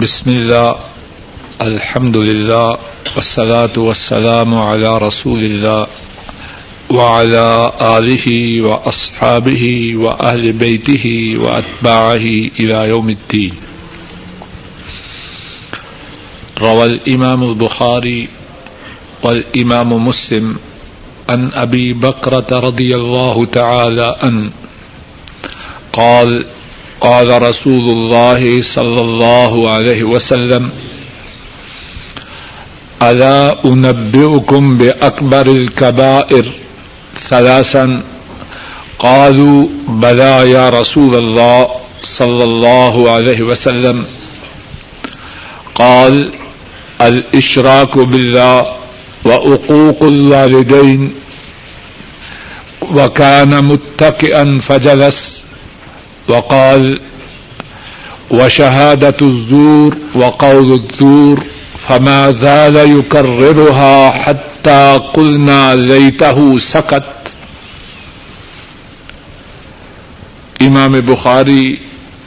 بسم الله، الحمد لله، والصلاة والسلام على رسول الله، وعلى آله وأصحابه وأهل بيته وأتباعه إلى يوم الدين. روى الإمام البخاري والإمام مسلم عن أبي بكرة رضي الله تعالى عنه، قال قال رسول الله صلى الله عليه وسلم، ألا أنبئكم بأكبر الكبائر ثلاثا؟ قالوا، بلى يا رسول الله صلى الله عليه وسلم. قال، الإشراك بالله وعقوق الوالدين، وكان متكئا فجلس وقال وشهادة الزور وقول الزور فما زال يكررها حتى قلنا ليته سكت امام بخاری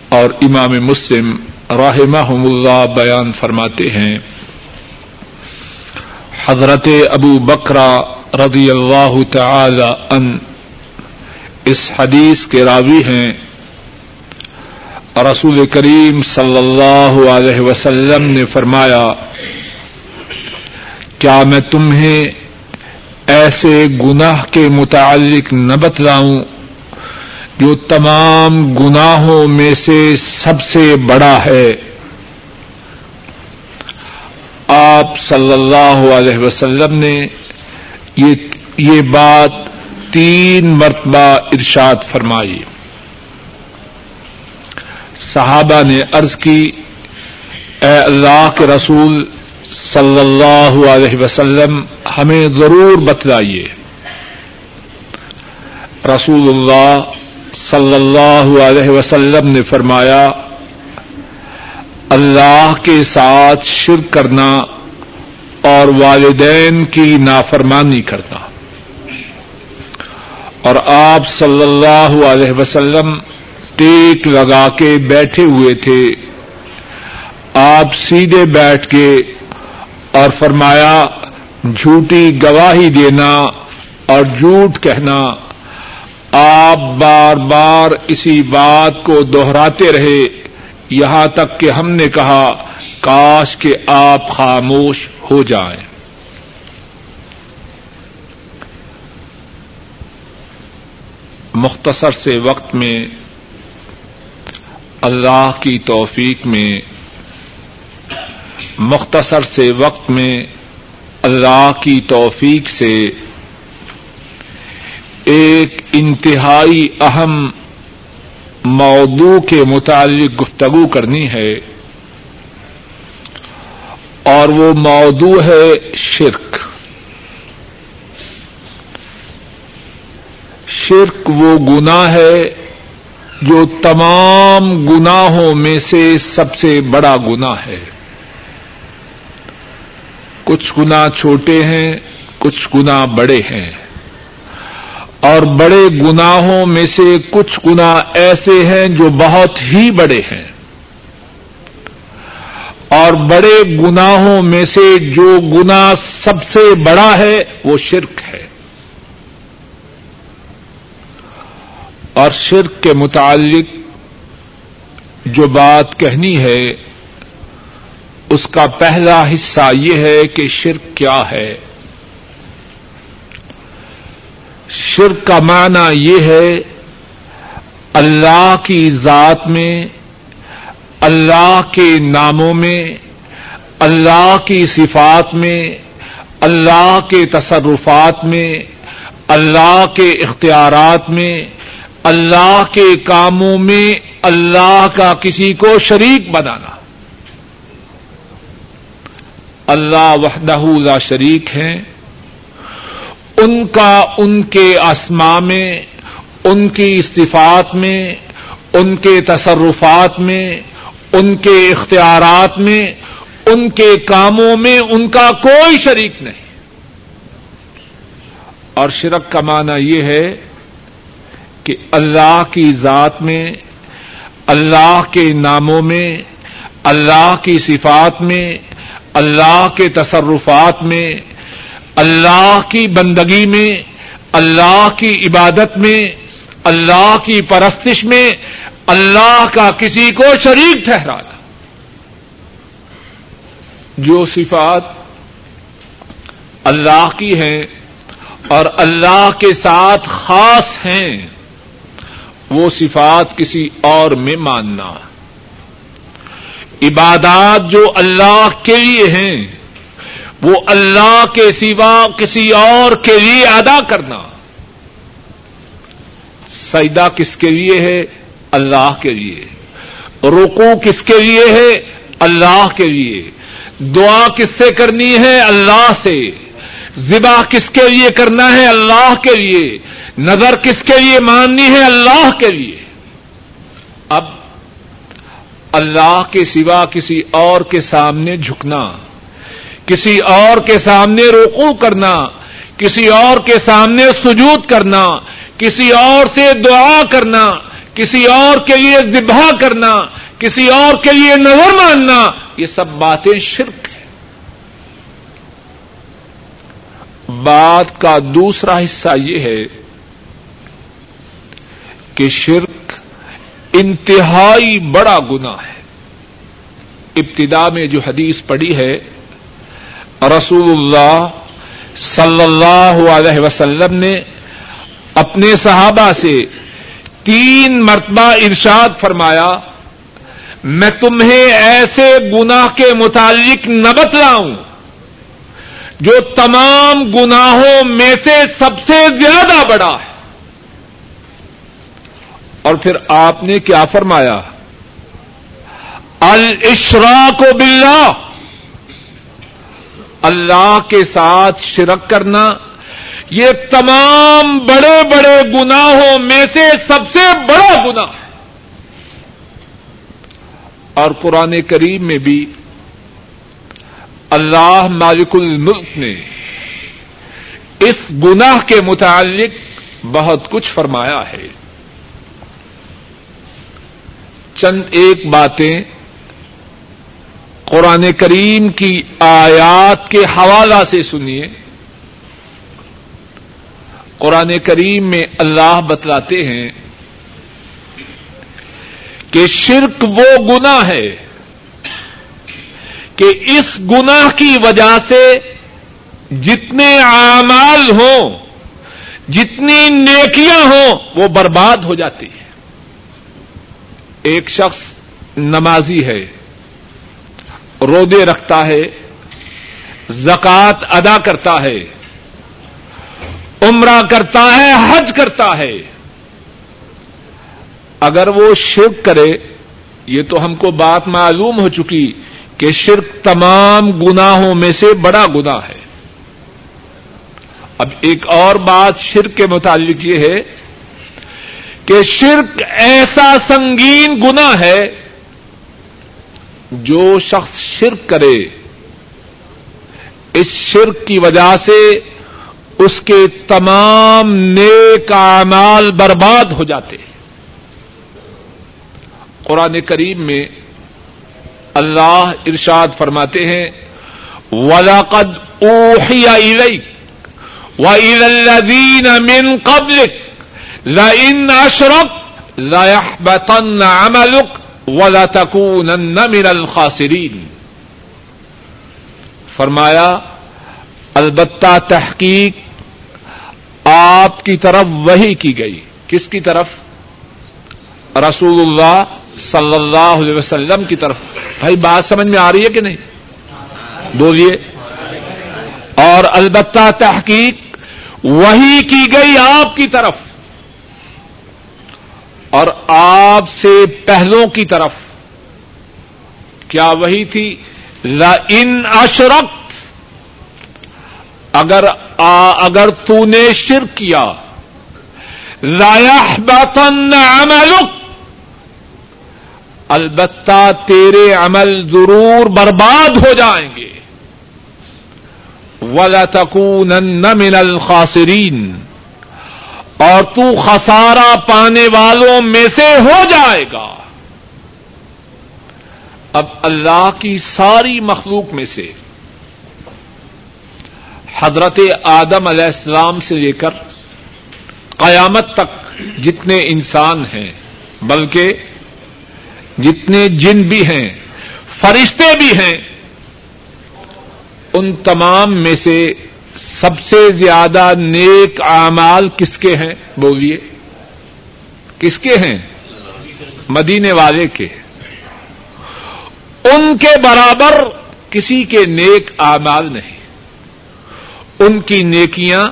اور امام مسلم رحمہم اللہ بیان فرماتے ہیں حضرت ابو بکرا رضی اللہ تعالی ان اس حدیث کے راوی ہیں رسول کریم صلی اللہ علیہ وسلم نے فرمایا، کیا میں تمہیں ایسے گناہ کے متعلق نہ بتلاؤں جو تمام گناہوں میں سے سب سے بڑا ہے؟ آپ صلی اللہ علیہ وسلم نے یہ بات تین مرتبہ ارشاد فرمائی۔ صحابہ نے عرض کی، اے اللہ کے رسول صلی اللہ علیہ وسلم، ہمیں ضرور بتلائیے۔ رسول اللہ صلی اللہ علیہ وسلم نے فرمایا، اللہ کے ساتھ شرک کرنا اور والدین کی نافرمانی کرنا۔ اور آپ صلی اللہ علیہ وسلم ٹیک لگا کے بیٹھے ہوئے تھے۔ آپ سیدھے بیٹھ کے اور فرمایا، جھوٹی گواہی دینا اور جھوٹ کہنا۔ آپ بار بار اسی بات کو دوہراتے رہے۔ یہاں تک کہ ہم نے کہا، کاش کہ آپ خاموش ہو جائیں۔ مختصر سے وقت میں اللہ کی توفیق میں، مختصر سے وقت میں اللہ کی توفیق سے ایک انتہائی اہم موضوع کے متعلق گفتگو کرنی ہے اور وہ موضوع ہے شرک۔ شرک وہ گناہ ہے جو تمام گناہوں میں سے سب سے بڑا گناہ ہے۔ کچھ گنا چھوٹے ہیں، کچھ گنا بڑے ہیں۔ اور بڑے گناہوں میں سے کچھ گنا ایسے ہیں جو بہت ہی بڑے ہیں۔ اور بڑے گناہوں میں سے جو گنا سب سے بڑا ہے، وہ شرک ہے۔ اور شرک کے متعلق جو بات کہنی ہے، اس کا پہلا حصہ یہ ہے کہ شرک کیا ہے۔ شرک کا معنی یہ ہے، اللہ کی ذات میں، اللہ کے ناموں میں، اللہ کی صفات میں، اللہ کے تصرفات میں، اللہ کے اختیارات میں اللہ کے کاموں میں اللہ کا کسی کو شریک بنانا۔ اللہ وحدہ لا شریک ہیں ان کا ان کے اسما میں، ان کی صفات میں، ان کے تصرفات میں، ان کے اختیارات میں، ان کے کاموں میں ان کا کوئی شریک نہیں۔ اور شرک کا معنی یہ ہے کہ اللہ کی ذات میں، اللہ کے ناموں میں، اللہ کی صفات میں، اللہ کے تصرفات میں، اللہ کی بندگی میں، اللہ کی عبادت میں، اللہ کی پرستش میں اللہ کا کسی کو شریک ٹھہرانا جو صفات اللہ کی ہیں اور اللہ کے ساتھ خاص ہیں وہ صفات کسی اور میں ماننا۔ عبادات جو اللہ کے لیے ہیں، وہ اللہ کے سوا کسی اور کے لیے ادا کرنا۔ سجدہ کس کے لیے ہے؟ اللہ کے لیے۔ رکو کس کے لیے ہے؟ اللہ کے لیے۔ دعا کس سے کرنی ہے؟ اللہ سے۔ ذبح کس کے لیے کرنا ہے؟ اللہ کے لیے۔ نظر کس کے لیے ماننی ہے؟ اللہ کے لیے۔ اب اللہ کے سوا کسی اور کے سامنے جھکنا، کسی اور کے سامنے روکو کرنا، کسی اور کے سامنے سجود کرنا، کسی اور سے دعا کرنا، کسی اور کے لیے ذبح کرنا، کسی اور کے لیے نظر ماننا، یہ سب باتیں شرک ہیں۔ بات کا دوسرا حصہ یہ ہے کہ شرک انتہائی بڑا گنا ہے۔ ابتدا میں جو حدیث پڑی ہے رسول اللہ صلی اللہ علیہ وسلم نے اپنے صحابہ سے تین مرتبہ ارشاد فرمایا، میں تمہیں ایسے گنا کے متعلق نہ بتلاؤں جو تمام گناہوں میں سے سب سے زیادہ بڑا ہے۔ اور پھر آپ نے کیا فرمایا؟ الشرا کو بلّہ اللہ کے ساتھ شرک کرنا، یہ تمام بڑے بڑے گناہوں میں سے سب سے بڑا گنا اور قرآن کریم میں بھی اللہ مالک الملک نے اس گناہ کے متعلق بہت کچھ فرمایا ہے۔ چند ایک باتیں قرآن کریم کی آیات کے حوالہ سے سنیے۔ قرآن کریم میں اللہ بتلاتے ہیں کہ شرک وہ گنا ہے کہ اس گنا کی وجہ سے جتنے اعمال ہوں، جتنی نیکیاں ہوں، وہ برباد ہو جاتی ہیں۔ ایک شخص نمازی ہے، رودے رکھتا ہے زکات ادا کرتا ہے، عمرہ کرتا ہے، حج کرتا ہے۔ اگر وہ شرک کرے، یہ تو ہم کو بات معلوم ہو چکی کہ شرک تمام گناہوں میں سے بڑا گنا ہے۔ اب ایک اور بات شرک کے متعلق یہ ہے کہ شرک ایسا سنگین گنا ہے جو شخص شرک کرے، اس شرک کی وجہ سے اس کے تمام نیک اعمال برباد ہو جاتے قرآن کریم میں اللہ ارشاد فرماتے ہیں ولاقد اوحی الذین من قبلک لئن اشرک ليحبطن عملك ولتكونن من الخاسرین فرمایا، البتہ تحقیق آپ کی طرف وہی کی گئی. کس کی طرف؟ رسول اللہ صلی اللہ علیہ وسلم کی طرف. بھائی، بات سمجھ میں آ رہی ہے کہ نہیں؟ بولیے۔ اور البتہ تحقیق وہی کی گئی آپ کی طرف. اور آپ سے پہلوں کی طرف۔ کیا وہی تھی؟ ان اشرک اگر اگر تو نے شرک کیا۔ لایا باتن عملک۔ البتہ تیرے عمل ضرور برباد ہو جائیں گے۔ ولا تکون من الخاسرین اور تو خسارا پانے والوں میں سے ہو جائے گا۔ اب اللہ کی ساری مخلوق میں سے حضرت آدم علیہ السلام سے لے کر قیامت تک جتنے انسان ہیں، بلکہ جتنے جن بھی ہیں، فرشتے بھی ہیں، ان تمام میں سے سب سے زیادہ نیک اعمال کس کے ہیں بولیے؟ کس کے ہیں؟ مدینے والے کے۔ ان کے برابر کسی کے نیک اعمال نہیں۔ ان کی نیکیاں،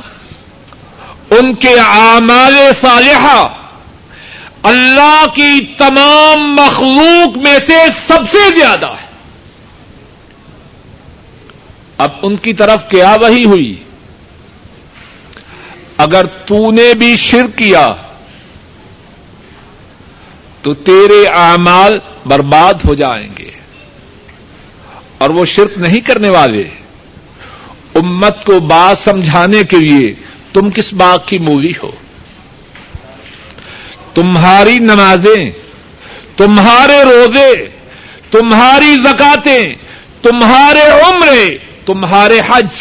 ان کے اعمال صالحہ۔ اللہ کی تمام مخلوق میں سے سب سے زیادہ ہے۔ اب ان کی طرف کیا وہی ہوئی؟ اگر تو نے بھی شر کیا، تو تیرے اعمال برباد ہو جائیں گے، اور وہ شرک نہیں کرنے والے۔ امت کو بات سمجھانے کے لیے تم کس بات کی مووی ہو؟ تمہاری نمازیں، تمہارے روزے، تمہاری زکاتیں، تمہارے عمرے تمہارے حج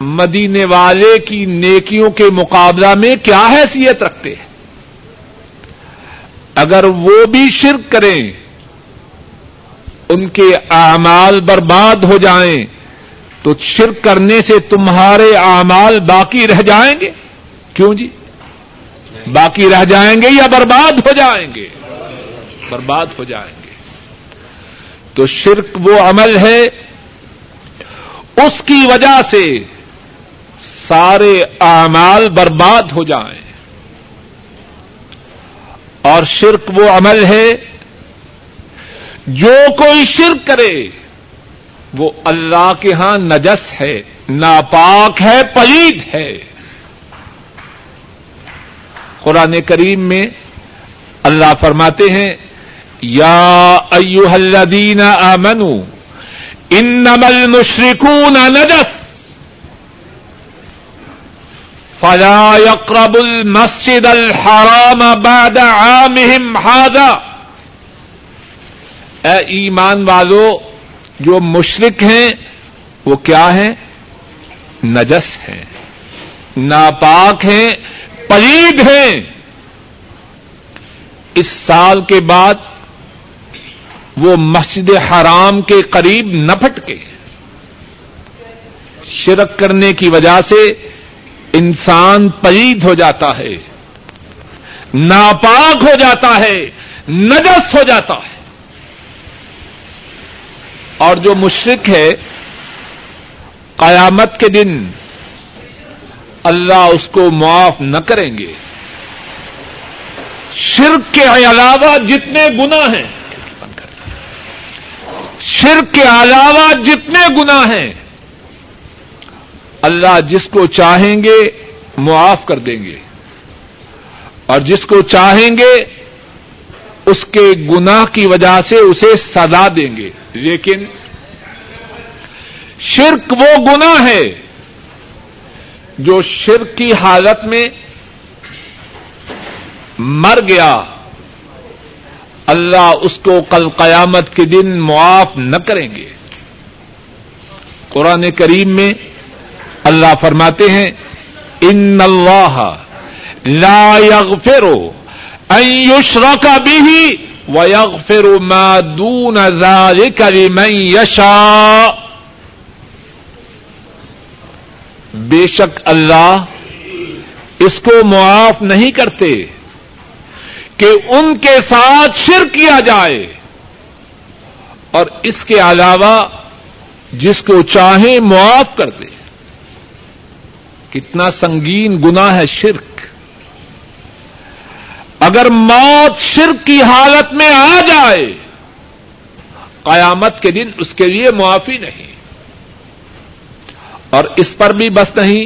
مدینے والے کی نیکیوں کے مقابلہ میں کیا حیثیت رکھتے ہیں؟ اگر وہ بھی شرک کریں، ان کے اعمال برباد ہو جائیں، تو شرک کرنے سے تمہارے اعمال باقی رہ جائیں گے؟ کیوں جی؟ باقی رہ جائیں گے یا برباد ہو جائیں گے؟ برباد ہو جائیں گے۔ تو شرک وہ عمل ہے اس کی وجہ سے سارے اعمال برباد ہو جائیں۔ اور شرک وہ عمل ہے، جو کوئی شرک کرے، وہ اللہ کے ہاں نجس ہے، ناپاک ہے، پلید ہے۔ قرآن کریم میں اللہ فرماتے ہیں، یا ایو الذین آمنو انما المشرکون نجس. فلا يقرب المسجد الحرام بعد عامهم هذا. اے ایمان والو، جو مشرق ہیں، وہ کیا ہیں؟ نجس ہیں. ناپاک ہیں، پلید ہیں. اس سال کے بعد وہ مسجد حرام کے قریب نہ پھٹکے۔ شرک کرنے کی وجہ سے انسان پلید ہو جاتا ہے، ناپاک ہو جاتا ہے، نجس ہو جاتا ہے۔ اور جو مشرق ہے، قیامت کے دن اللہ اس کو معاف نہ کریں گے۔ شرک کے علاوہ جتنے گنا ہیں شرک کے علاوہ جتنے گنا ہیں، اللہ جس کو چاہیں گے معاف کر دیں گے۔ اور جس کو چاہیں گے اس کے گناہ کی وجہ سے اسے سزا دیں گے۔ لیکن شرک وہ گنا ہے جو شرک کی حالت میں مر گیا۔ اللہ اس کو کل قیامت کے دن معاف نہ کریں گے۔ قرآن کریم میں اللہ فرماتے ہیں، ان اللہ لا یغفرو ان یشرک به ویغفر ما دون ذلك لمن یشاء۔ بے شک اللہ اس کو معاف نہیں کرتے۔ کہ ان کے ساتھ شر کیا جائے اور اس کے علاوہ جس کو چاہیں معاف کر دے۔ کتنا سنگین گنا ہے شرک۔ اگر موت شرک کی حالت میں آ جائے، قیامت کے دن اس کے لیے معافی نہیں۔ اور اس پر بھی بس نہیں۔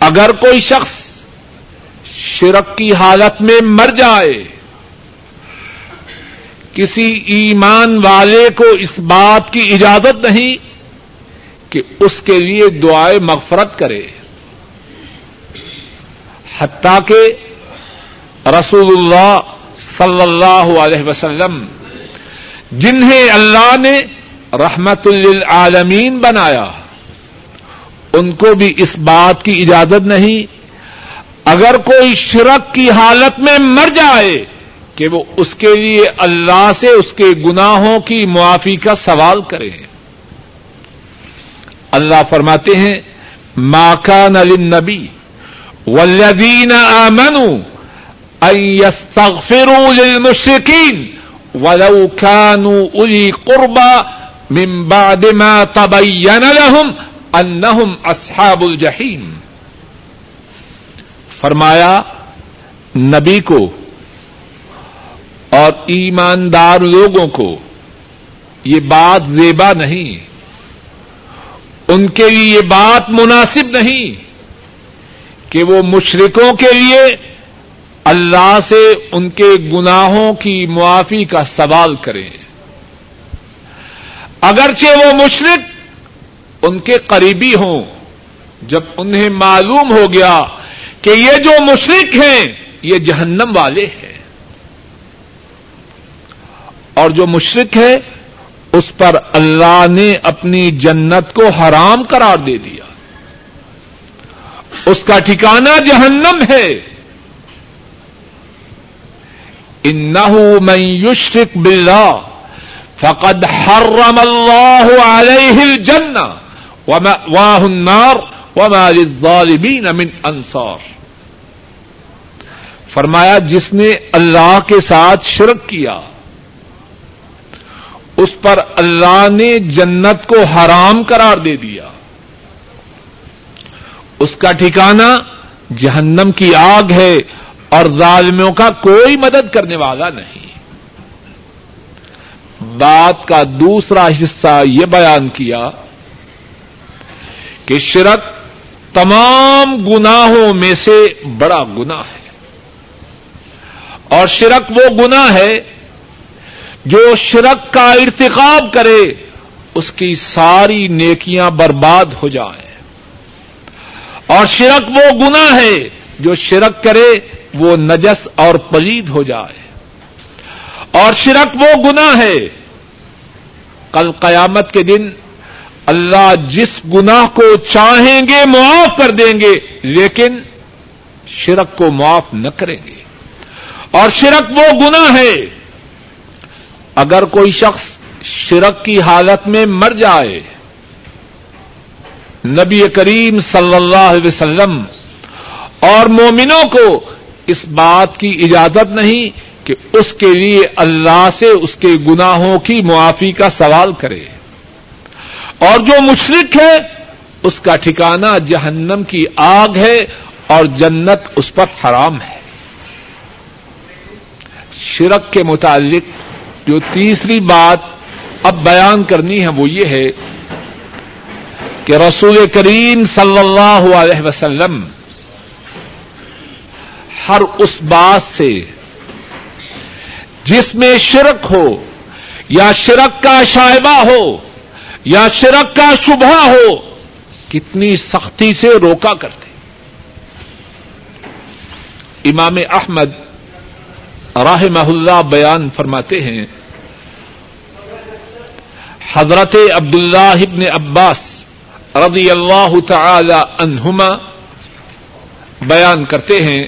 اگر کوئی شخص شرک کی حالت میں مر جائے۔ کسی ایمان والے کو اس بات کی اجازت نہیں کہ اس کے لیے دعائیں مغفرت کرے۔ حتیٰ کہ رسول اللہ صلی اللہ علیہ وسلم، جنہیں اللہ نے رحمت للعالمین بنایا، ان کو بھی اس بات کی اجازت نہیں اگر کوئی شرک کی حالت میں مر جائے کہ وہ اس کے لیے اللہ سے اس کے گناہوں کی معافی کا سوال کرے۔ اللہ فرماتے ہیں ماکان نبی ولدین امن يستغفروا للمشركين ولو كانوا الی قربا من بعد ما تبين لهم انهم اصحاب الجحیم۔ فرمایا، نبی کو اور ایماندار لوگوں کو یہ بات زیبا نہیں، ان کے لیے یہ بات مناسب نہیں کہ وہ مشرقوں کے لیے اللہ سے ان کے گناہوں کی معافی کا سوال کریں۔ اگرچہ وہ مشرق ان کے قریبی ہوں، جب انہیں معلوم ہو گیا کہ یہ جو مشرق ہیں، یہ جہنم والے ہیں۔ اور جو مشرق ہے، اس پر اللہ نے اپنی جنت کو حرام قرار دے دیا۔ اس کا ٹھکانہ جہنم ہے۔ من يشرك بالله فقد حرم الله عليه الجنة ومأواه النار۔ وما للظالمين من انصار فرمایا، جس نے اللہ کے ساتھ شرک کیا، اس پر اللہ نے جنت کو حرام قرار دے دیا۔ اس کا ٹھکانہ جہنم کی آگ ہے اور ظالموں کا کوئی مدد کرنے والا نہیں۔ بات کا دوسرا حصہ یہ بیان کیا کہ شرک تمام گناہوں میں سے بڑا گنا ہے۔ اور شرک وہ گنا ہے جو شرک کا ارتقاب کرے، اس کی ساری نیکیاں برباد ہو جائیں۔ اور شرک وہ گنا ہے جو شرک کرے، وہ نجس اور پلید ہو جائے۔ اور شرک وہ گنا ہے، کل قیامت کے دن اللہ جس گناہ کو چاہیں گے معاف کر دیں گے، لیکن شرک کو معاف نہ کریں گے۔ اور شرک وہ گنا ہے، اگر کوئی شخص شرک کی حالت میں مر جائے، نبی کریم صلی اللہ علیہ وسلم اور مومنوں کو اس بات کی اجازت نہیں کہ اس کے لیے اللہ سے اس کے گناہوں کی معافی کا سوال کرے۔ اور جو مشرق ہے، اس کا ٹھکانہ جہنم کی آگ ہے اور جنت اس پر حرام ہے۔ شرک کے متعلق جو تیسری بات اب بیان کرنی ہے وہ یہ ہے کہ رسول کریم صلی اللہ علیہ وسلم ہر اس بات سے جس میں شرک ہو یا شرک کا شائبہ ہو یا شرک کا شبہ ہو، کتنی سختی سے روکا کرتے۔ امام احمد راہ اللہ بیان فرماتے ہیں، حضرت عبداللہ ابن عباس رضی اللہ تعالی عنہما بیان کرتے ہیں،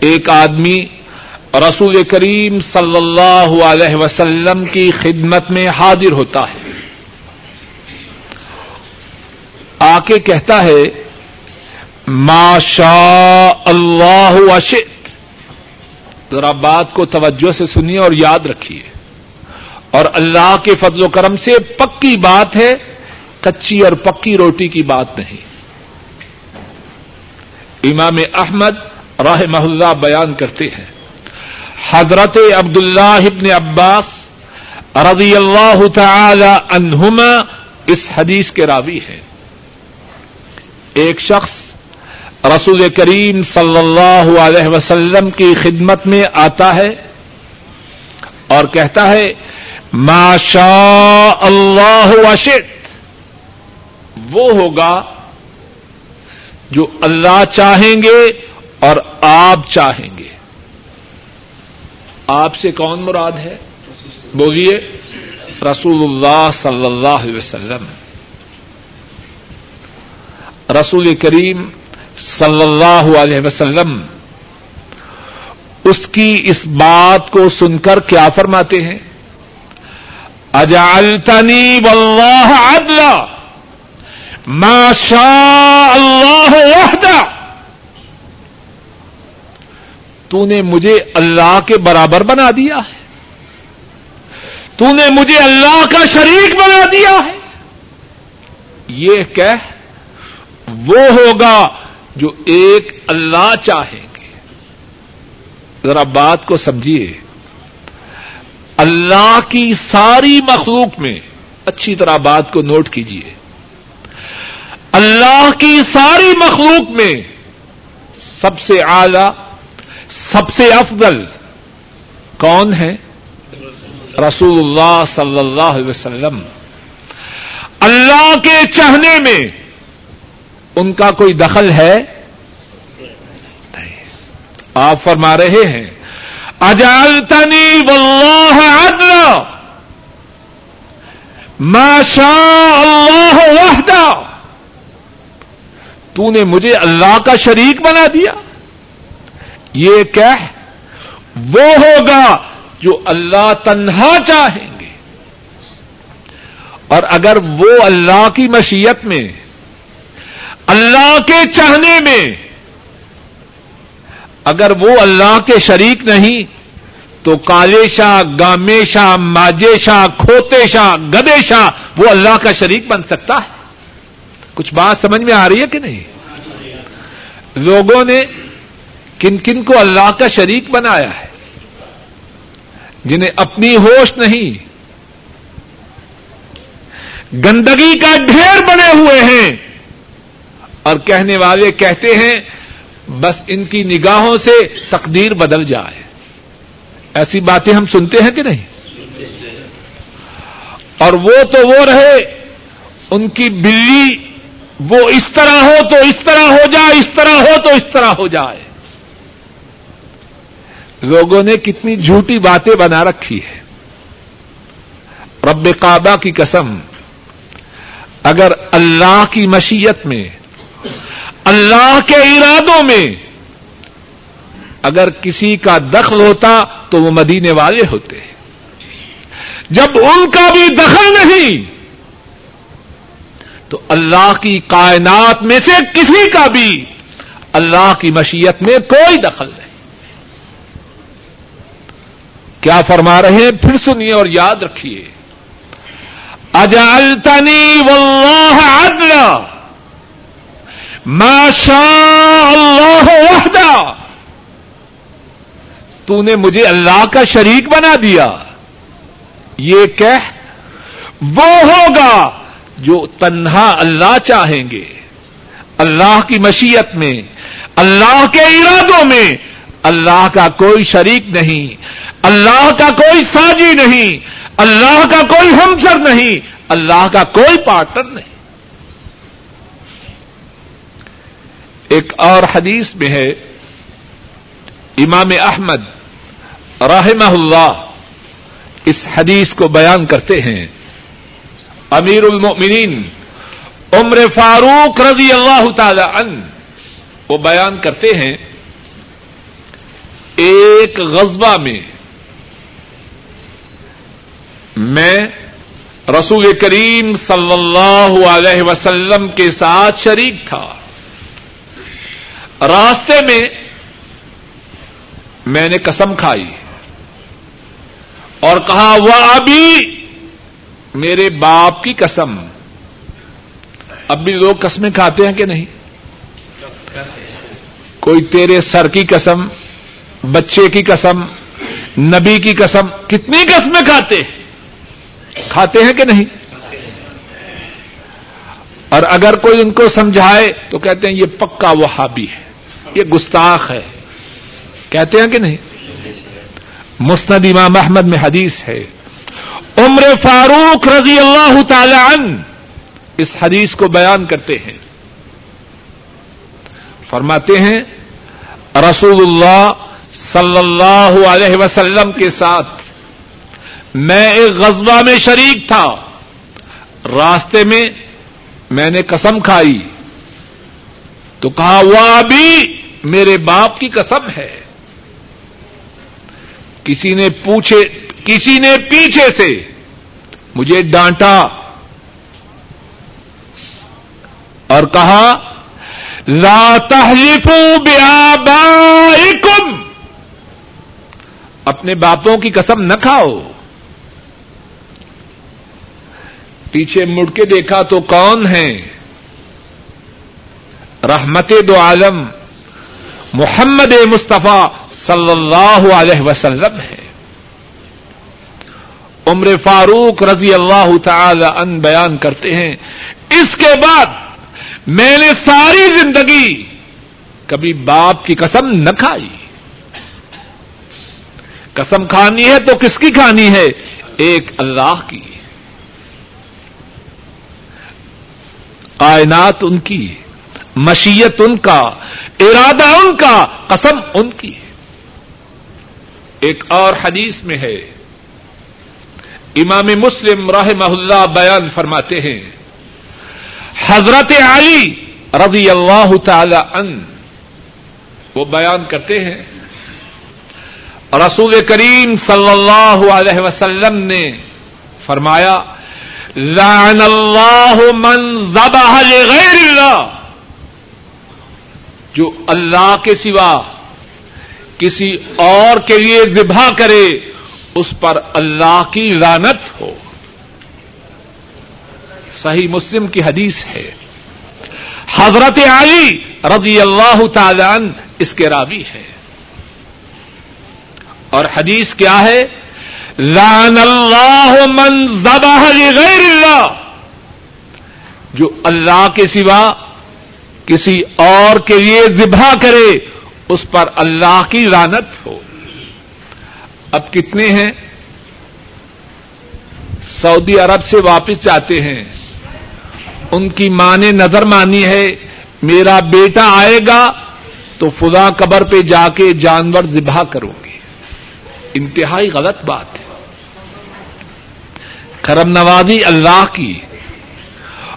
ایک آدمی رسول کریم صلی اللہ علیہ وسلم کی خدمت میں حاضر ہوتا ہے آ کے کہتا ہے، ما شاء اللہ وشت ذرا بات کو توجہ سے سنیے اور یاد رکھیے۔ اور اللہ کے فضل و کرم سے پکی بات ہے، کچی اور پکی روٹی کی بات نہیں۔ امام احمد راہ محلہ بیان کرتے ہیں، حضرت عبد اللہ ابن عباس رضی اللہ تعالی عنہما اس حدیث کے راوی ہیں۔ ایک شخص رسول کریم صلی اللہ علیہ وسلم کی خدمت میں آتا ہے اور کہتا ہے، ما شاء اللہ وشت وہ ہوگا جو اللہ چاہیں گے اور آپ چاہیں گے۔ آپ سے کون مراد ہے؟ بولیے، رسول اللہ صلی اللہ علیہ وسلم۔ رسول کریم صلی اللہ علیہ وسلم اس کی اس بات کو سن کر کیا فرماتے ہیں؟ اجالتنی واللہ عدلا، ما شاء اللہ وحدہ۔ تو نے مجھے اللہ کے برابر بنا دیا ہے۔ تو نے مجھے اللہ کا شریک بنا دیا ہے۔ یہ کہ وہ ہوگا جو ایک اللہ چاہیں گے ذرا بات کو سمجھیے۔ اللہ کی ساری مخلوق میں اچھی طرح بات کو نوٹ کیجیے۔ اللہ کی ساری مخلوق میں سب سے اعلی، سب سے افضل کون ہے؟ رسول اللہ صلی اللہ علیہ وسلم۔ اللہ کے چاہنے میں ان کا کوئی دخل ہے؟ آپ فرما رہے ہیں اجالتنی واللہ عدلا ما شاء اللہ وحدہ تو نے مجھے اللہ کا شریک بنا دیا۔ یہ کہ وہ ہوگا جو اللہ تنہا چاہیں گے۔ اور اگر وہ اللہ کی مشیت میں اللہ کے چاہنے میں۔ اگر وہ اللہ کے شریک نہیں، تو کالے شاہ، گامے شاہ، ماجے شاہ، کھوتے شاہ، گدے شاہ، وہ اللہ کا شریک بن سکتا ہے۔ کچھ بات سمجھ میں آ رہی ہے کہ نہیں؟ لوگوں نے کن کن کو اللہ کا شریک بنایا ہے، جنہیں اپنی ہوش نہیں۔ گندگی کا ڈھیر بنے ہوئے ہیں۔ اور کہنے والے کہتے ہیں، بس ان کی نگاہوں سے تقدیر بدل جائے۔ ایسی باتیں ہم سنتے ہیں کہ نہیں؟ اور وہ تو وہ رہے، ان کی بلی وہ اس طرح ہو تو اس طرح ہو جائے، اس طرح ہو تو اس طرح ہو جائے۔ لوگوں نے کتنی جھوٹی باتیں بنا رکھی ہے رب کعبہ کی قسم، اگر اللہ کی مشیت میں اللہ کے ارادوں میں اگر کسی کا دخل ہوتا تو وہ مدینے والے ہوتے جب ان کا بھی دخل نہیں تو اللہ کی کائنات میں سے کسی کا بھی اللہ کی مشیت میں کوئی دخل نہیں۔ کیا فرما رہے ہیں؟ پھر سنیے اور یاد رکھیے۔ اجالتنی واللہ عدلا۔ شاء اللہ وحدہ۔ تو نے مجھے اللہ کا شریک بنا دیا۔ یہ کہ وہ ہوگا جو تنہا اللہ چاہیں گے۔ اللہ کی مشیت میں، اللہ کے ارادوں میں۔ اللہ کا کوئی شریک نہیں۔ اللہ کا کوئی ساجی نہیں۔ اللہ کا کوئی ہمسر نہیں۔ اللہ کا کوئی پارٹنر نہیں۔ ایک اور حدیث میں ہے، امام احمد رحمہ اللہ اس حدیث کو بیان کرتے ہیں۔ امیر المؤمنین عمر فاروق رضی اللہ تعالی عنہ وہ بیان کرتے ہیں، ایک غزبہ میں میں رسول کریم صلی اللہ علیہ وسلم کے ساتھ شریک تھا۔ راستے میں میں نے قسم کھائی اور کہا، وہ ابھی میرے باپ کی قسم۔ اب بھی لوگ قسمیں کھاتے ہیں کہ نہیں؟ کوئی تیرے سر کی قسم، بچے کی قسم، نبی کی قسم، کتنی قسمیں کھاتے ہیں؟ کھاتے ہیں کہ نہیں؟ اور اگر کوئی ان کو سمجھائے تو کہتے ہیں، یہ پکا وہ ہابی ہے۔ یہ گستاخ ہے۔ کہتے ہیں کہ نہیں؟ مسند امام احمد میں حدیث ہے۔ عمر فاروق رضی اللہ تعالی عنہ اس حدیث کو بیان کرتے ہیں۔ فرماتے ہیں رسول اللہ صلی اللہ علیہ وسلم کے ساتھ میں ایک غزبہ میں شریک تھا۔ راستے میں میں نے قسم کھائی۔ تو کہا وہ ابھی میرے باپ کی قسم ہے۔ کسی نے پوچھے، کسی نے پیچھے سے مجھے ڈانٹا اور کہا، لا تحلفوا بآبائکم۔ اپنے باپوں کی قسم نہ کھاؤ۔ پیچھے مڑ کے دیکھا تو کون ہے رحمت دو عالم۔ محمد مصطفیٰ صلی اللہ علیہ وسلم ہے۔ عمر فاروق رضی اللہ تعالی ان بیان کرتے ہیں، اس کے بعد میں نے ساری زندگی کبھی باپ کی قسم نہ کھائی۔ قسم کھانی ہے تو کس کی کھانی ہے؟ ایک اللہ کی۔ کائنات ان کی۔ مشیت ان کا، ارادہ ان کا، قسم ان کی۔ ایک اور حدیث میں ہے۔ امام مسلم راہ اللہ بیان فرماتے ہیں۔ حضرت علی رضی اللہ تعالی ان وہ بیان کرتے ہیں۔ رسول کریم صلی اللہ علیہ وسلم نے فرمایا، لعن اللہ من ذبح لغیر اللہ جو اللہ کے سوا کسی اور کے لیے ذبح کرے، اس پر اللہ کی لانت ہو۔ صحیح مسلم کی حدیث ہے۔ حضرت علی رضی اللہ تعالی عنہ اس کے راوی ہے اور حدیث کیا ہے؟ لان اللہ من ذبح لغیر اللہ۔ جو اللہ کے سوا کسی اور کے لیے ذبح کرے، اس پر اللہ کی رانت ہو۔ اب کتنے ہیں؟ سعودی عرب سے واپس جاتے ہیں۔ ان کی ماں نے نظر مانی ہے، میرا بیٹا آئے گا تو فضا قبر پہ جا کے جانور ذبح کروں گی۔ انتہائی غلط بات ہے۔ کرم نوازی اللہ کی۔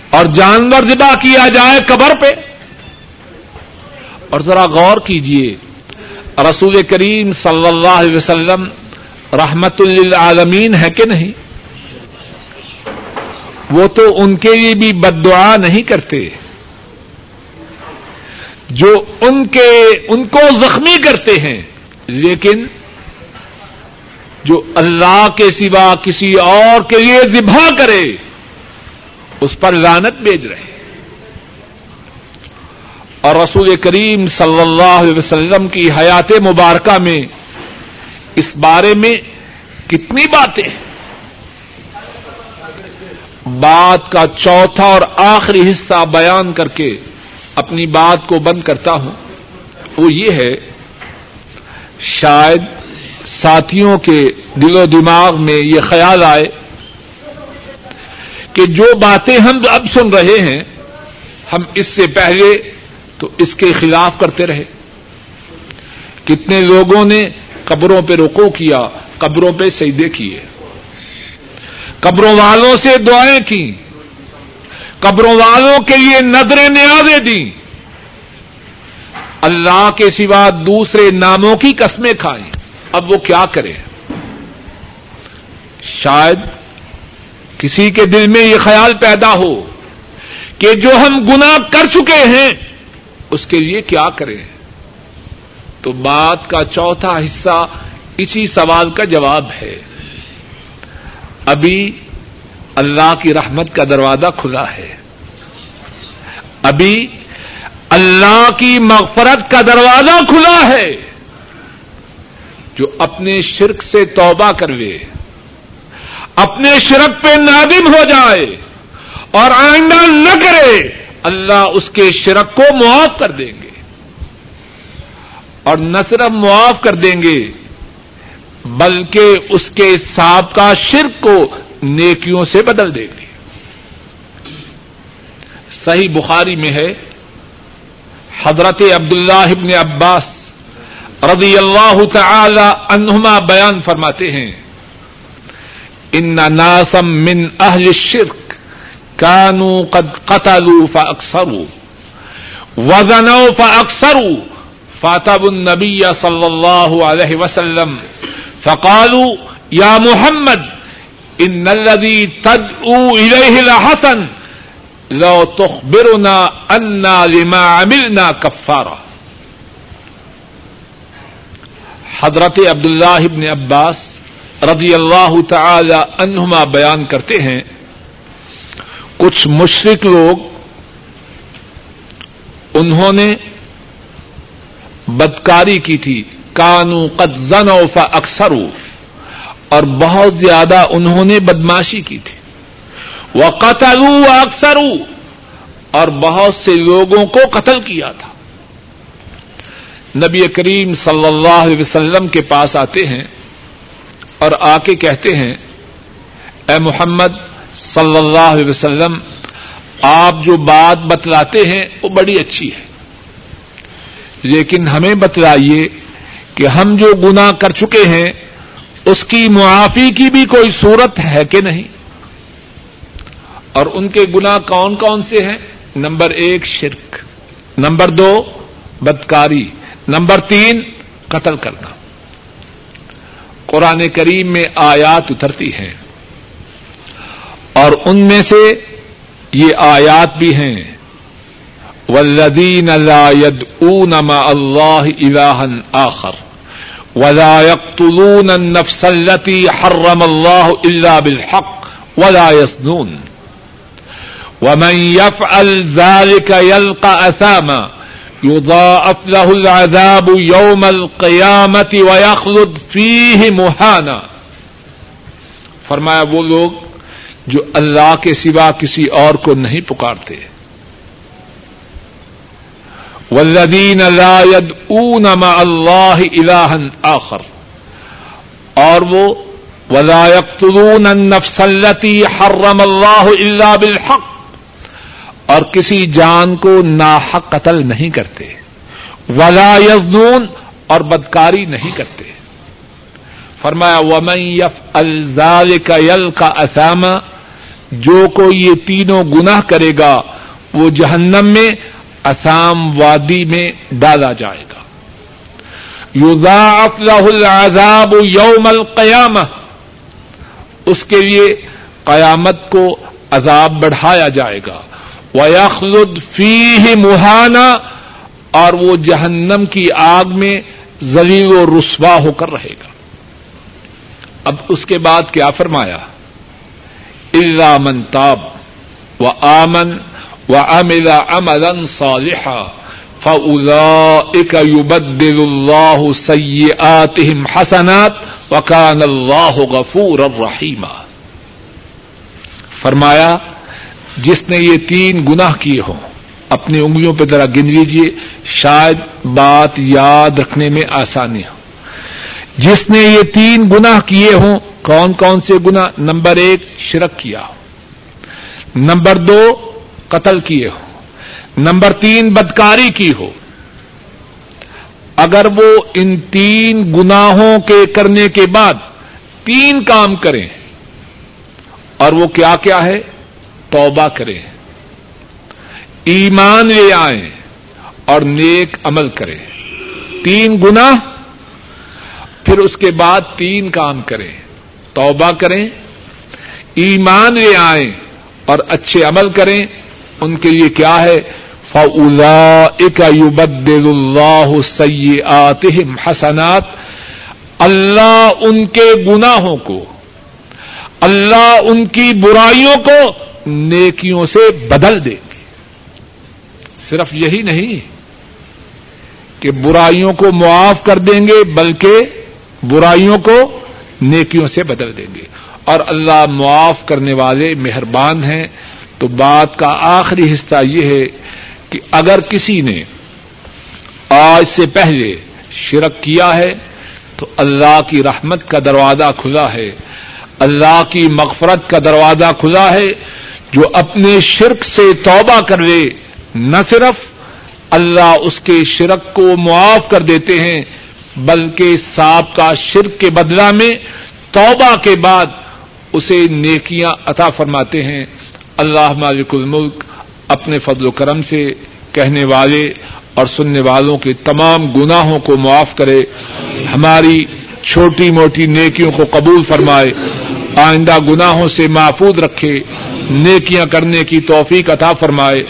اور جانور ذبح کیا جائے قبر پہ؟ اور ذرا غور کیجیے رسول کریم صلی اللہ علیہ وسلم رحمت للعالمین ہے کہ نہیں؟ وہ تو ان کے لیے بھی بد دعا نہیں کرتے۔ جو ان کے، ان کو زخمی کرتے ہیں، لیکن جو اللہ کے سوا کسی اور کے لیے ذبح کرے، اس پر لانت بیچ رہے۔ اور رسول کریم صلی اللہ علیہ وسلم کی حیات مبارکہ میں اس بارے میں کتنی باتیں بات کا چوتھا اور آخری حصہ بیان کر کے اپنی بات کو بند کرتا ہوں۔ وہ یہ ہے، شاید ساتھیوں کے دل و دماغ میں یہ خیال آئے کہ جو باتیں ہم اب سن رہے ہیں، ہم اس سے پہلے تو اس کے خلاف کرتے رہے۔ کتنے لوگوں نے قبروں پہ رکو کیا، قبروں پہ سیدے کیے۔ قبروں والوں سے دعائیں کی قبروں والوں کے لیے نظریں نیازیں دیں۔ اللہ کے سوا دوسرے ناموں کی قسمیں کھائیں۔ اب وہ کیا کرے؟ شاید کسی کے دل میں یہ خیال پیدا ہو کہ جو ہم گنا کر چکے ہیں اس کے لیے کیا کریں؟ تو بات کا چوتھا حصہ اسی سوال کا جواب ہے۔ ابھی اللہ کی رحمت کا دروازہ کھلا ہے۔ ابھی اللہ کی مغفرت کا دروازہ کھلا ہے۔ جو اپنے شرک سے توبہ کروے، اپنے شرک پہ نادم ہو جائے اور آئندہ نہ کرے اللہ اس کے شرک کو معاف کر دیں گے اور نہ صرف معاف کر دیں گے بلکہ اس کے سابقہ شرک کو نیکیوں سے بدل دیں گے صحیح بخاری میں ہے حضرت عبداللہ ابن عباس رضی اللہ تعالی عنہما بیان فرماتے ہیں، ان ناسم من اہل الشرک کانوا قد قتلوا فاکثروا وزنوا فاکثروا فاتبوا النبي صلى الله عليه وسلم. فقالوا، يا محمد ان الذي تدعو اليه لحسن، لو تخبرنا انا لما عملنا کفارا حضرت عبداللہ ابن عباس رضی اللہ تعالی عنہما بیان کرتے ہیں کچھ مشرق لوگ انہوں نے بدکاری کی تھی۔ کانو قد زنوا فاکثروا، اور بہت زیادہ انہوں نے بدماشی کی تھی۔ وہ قتل اکثر اور بہت سے لوگوں کو قتل کیا تھا۔ نبی کریم صلی اللہ علیہ وسلم کے پاس آتے ہیں اور آ کے کہتے ہیں، اے محمد صلی اللہ علیہ وسلم، آپ جو بات بتلاتے ہیں، وہ بڑی اچھی ہے۔ لیکن ہمیں بتلائیے کہ ہم جو گنا کر چکے ہیں، اس کی معافی کی بھی کوئی صورت ہے کہ نہیں؟ اور ان کے گنا کون کون سے ہیں؟ نمبر ایک، شرک۔ نمبر دو، بدکاری۔ نمبر تین، قتل کرنا۔ قرآن کریم میں آیات اترتی ہیں۔ اور ان میں سے یہ آیات بھی ہیں۔ ولدین لا يدعون مع اللہ الہن آخر۔ ولا يقتلون النفس التي حرم الله الا بالحق ولا يسنون ومن يفعل ذلك يلقى اثاما يضاعف له العذاب يوم القيامه ويخلد فيه مهانا۔ فرمایا وہ لوگ جو اللہ کے سوا کسی اور کو نہیں پکارتے. والذین لا يدعون مع اللہ الہا آخر. اور وہ ولا يقتلون النفس التي حرم الله الا بالحق. اور کسی جان کو ناحق قتل نہیں کرتے. ولا یزنون اور بدکاری نہیں کرتے. فرمایا، ومن یف الزال کا یل کا اسامہ جو کوئی یہ تینوں گناہ کرے گا، وہ جہنم میں، اسام وادی میں ڈالا جائے گا۔ یوزاف له العذاب یوم القیامہ۔ اس کے لیے قیامت کو عذاب بڑھایا جائے گا۔ ویخلد فی مہانا اور وہ جہنم کی آگ میں زلیل و رسوا ہو کر رہے گا۔ اب اس کے بعد کیا فرمایا؟ اللہ منتاب و آمن و امل امن صالحا فلا يبدل اللہ سيئاتهم حسنات وكان اللہ غفور الرحیم فرمایا، جس نے یہ تین گناہ کیے ہوں، اپنی انگلیوں پہ ذرا گن لیجیے شاید بات یاد رکھنے میں آسانی ہو۔ جس نے یہ تین گناہ کیے ہوں، کون کون سے گنا نمبر ایک، شرک کیا۔ ہو نمبر دو، قتل کیے ہو نمبر تین، بدکاری کی ہو۔ اگر وہ ان تین گناہوں کے کرنے کے بعد تین کام کریں اور وہ کیا کیا ہے؟ توبہ کریں۔ ایمان لے آئیں اور نیک عمل کریں۔ تین گنا پھر اس کے بعد تین کام کریں توبہ کریں، ایمان لے آئیں اور اچھے عمل کریں۔ ان کے لیے کیا ہے؟ فلا اکبد اللہ سیات حسنات۔ اللہ ان کے گناہوں کو، اللہ ان کی برائیوں کو نیکیوں سے بدل دیں گے صرف یہی نہیں کہ برائیوں کو معاف کر دیں گے، بلکہ برائیوں کو نیکیوں سے بدل دیں گے۔ اور اللہ معاف کرنے والے مہربان ہیں۔ تو بات کا آخری حصہ یہ ہے کہ اگر کسی نے آج سے پہلے شرک کیا ہے، تو اللہ کی رحمت کا دروازہ کھلا ہے۔ اللہ کی مغفرت کا دروازہ کھلا ہے۔ جو اپنے شرک سے توبہ کر لے نہ صرف اللہ اس کے شرک کو معاف کر دیتے ہیں بلکہ سانپ کا شرک کے بدلہ میں توبہ کے بعد اسے نیکیاں عطا فرماتے ہیں۔ اللہ مالک الملک اپنے فضل و کرم سے کہنے والے اور سننے والوں کے تمام گناہوں کو معاف کرے۔ ہماری چھوٹی موٹی نیکیوں کو قبول فرمائے۔ آئندہ گناہوں سے محفوظ رکھے۔ نیکیاں کرنے کی توفیق عطا فرمائے۔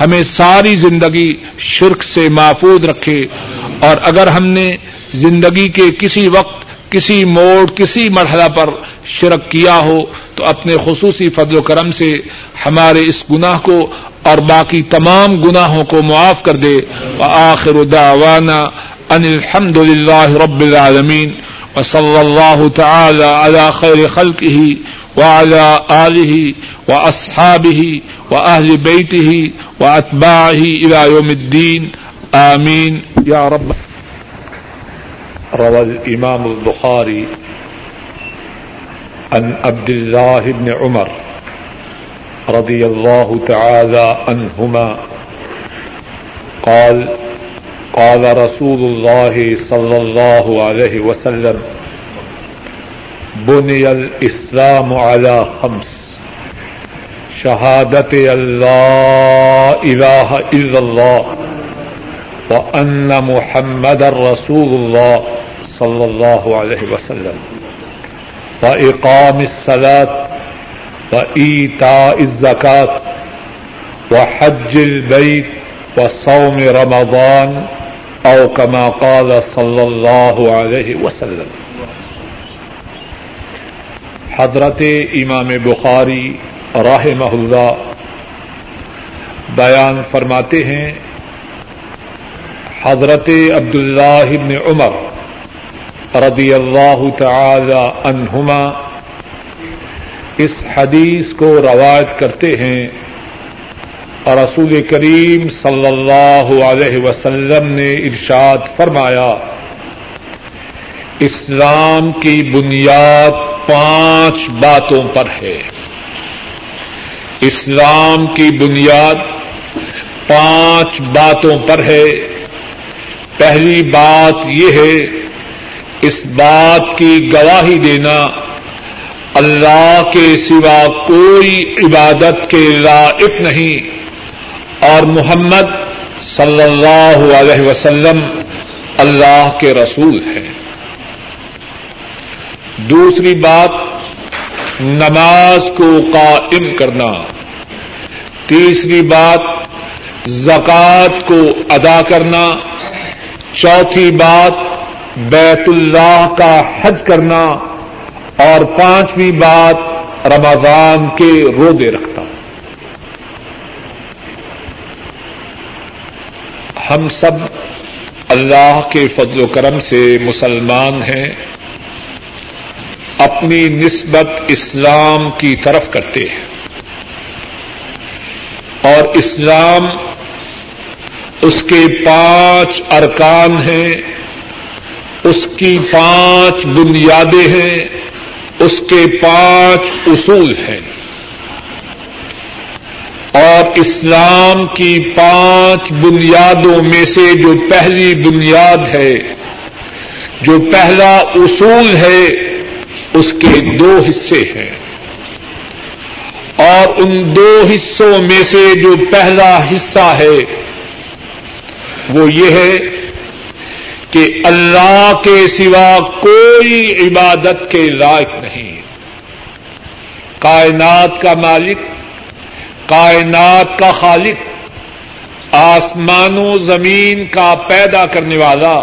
ہمیں ساری زندگی شرک سے محفوظ رکھے۔ اور اگر ہم نے زندگی کے کسی وقت، کسی موڑ، کسی مرحلہ پر شرک کیا ہو، تو اپنے خصوصی فضل و کرم سے ہمارے اس گناہ کو اور باقی تمام گناہوں کو معاف کر دے۔ وآخر دعوانا ان الحمد للہ رب العالمین۔ وصلی اللہ تعالی على خیر خلقه وعلى آله وأصحابه وأهل بيته وأتباعه إلى يوم الدين آمين يا رب روى الإمام البخاري عن عبد الله بن عمر رضي الله تعالى عنهما قال قال رسول الله صلى الله عليه وسلم بني الإسلام على خمس شهادة الله إله إلا الله وأن محمد رسول الله صلى الله عليه وسلم وإقام الصلاة وإيتاء الزكاة وحج البيت وصوم رمضان أو كما قال صلى الله عليه وسلم حضرت امام بخاری راہ محلہ بیان فرماتے ہیں حضرت عبداللہ ابن عمر رضی اللہ تعالی عنہما اس حدیث کو روایت کرتے ہیں۔ اور رسول کریم صلی اللہ علیہ وسلم نے ارشاد فرمایا، اسلام کی بنیاد پانچ باتوں پر ہے۔ اسلام کی بنیاد پانچ باتوں پر ہے۔ پہلی بات یہ ہے، اس بات کی گواہی دینا، اللہ کے سوا کوئی عبادت کے لائق نہیں۔ اور محمد صلی اللہ علیہ وسلم اللہ کے رسول ہیں۔ دوسری بات، نماز کو قائم کرنا۔ تیسری بات، زکوٰۃ کو ادا کرنا۔ چوتھی بات بیت اللہ کا حج کرنا اور پانچویں بات رمضان کے روزے رکھنا۔ ہم سب اللہ کے فضل و کرم سے مسلمان ہیں، اپنی نسبت اسلام کی طرف کرتے ہیں۔ اور اسلام اس کے پانچ ارکان ہیں، اس کی پانچ بنیادیں ہیں، اس کے پانچ اصول ہیں۔ اور اسلام کی پانچ بنیادوں میں سے جو پہلی بنیاد ہے، جو پہلا اصول ہے، اس کے دو حصے ہیں۔ اور ان دو حصوں میں سے جو پہلا حصہ ہے وہ یہ ہے کہ اللہ کے سوا کوئی عبادت کے لائق نہیں۔ کائنات کا مالک، کائنات کا خالق آسمان و زمین کا پیدا کرنے والا،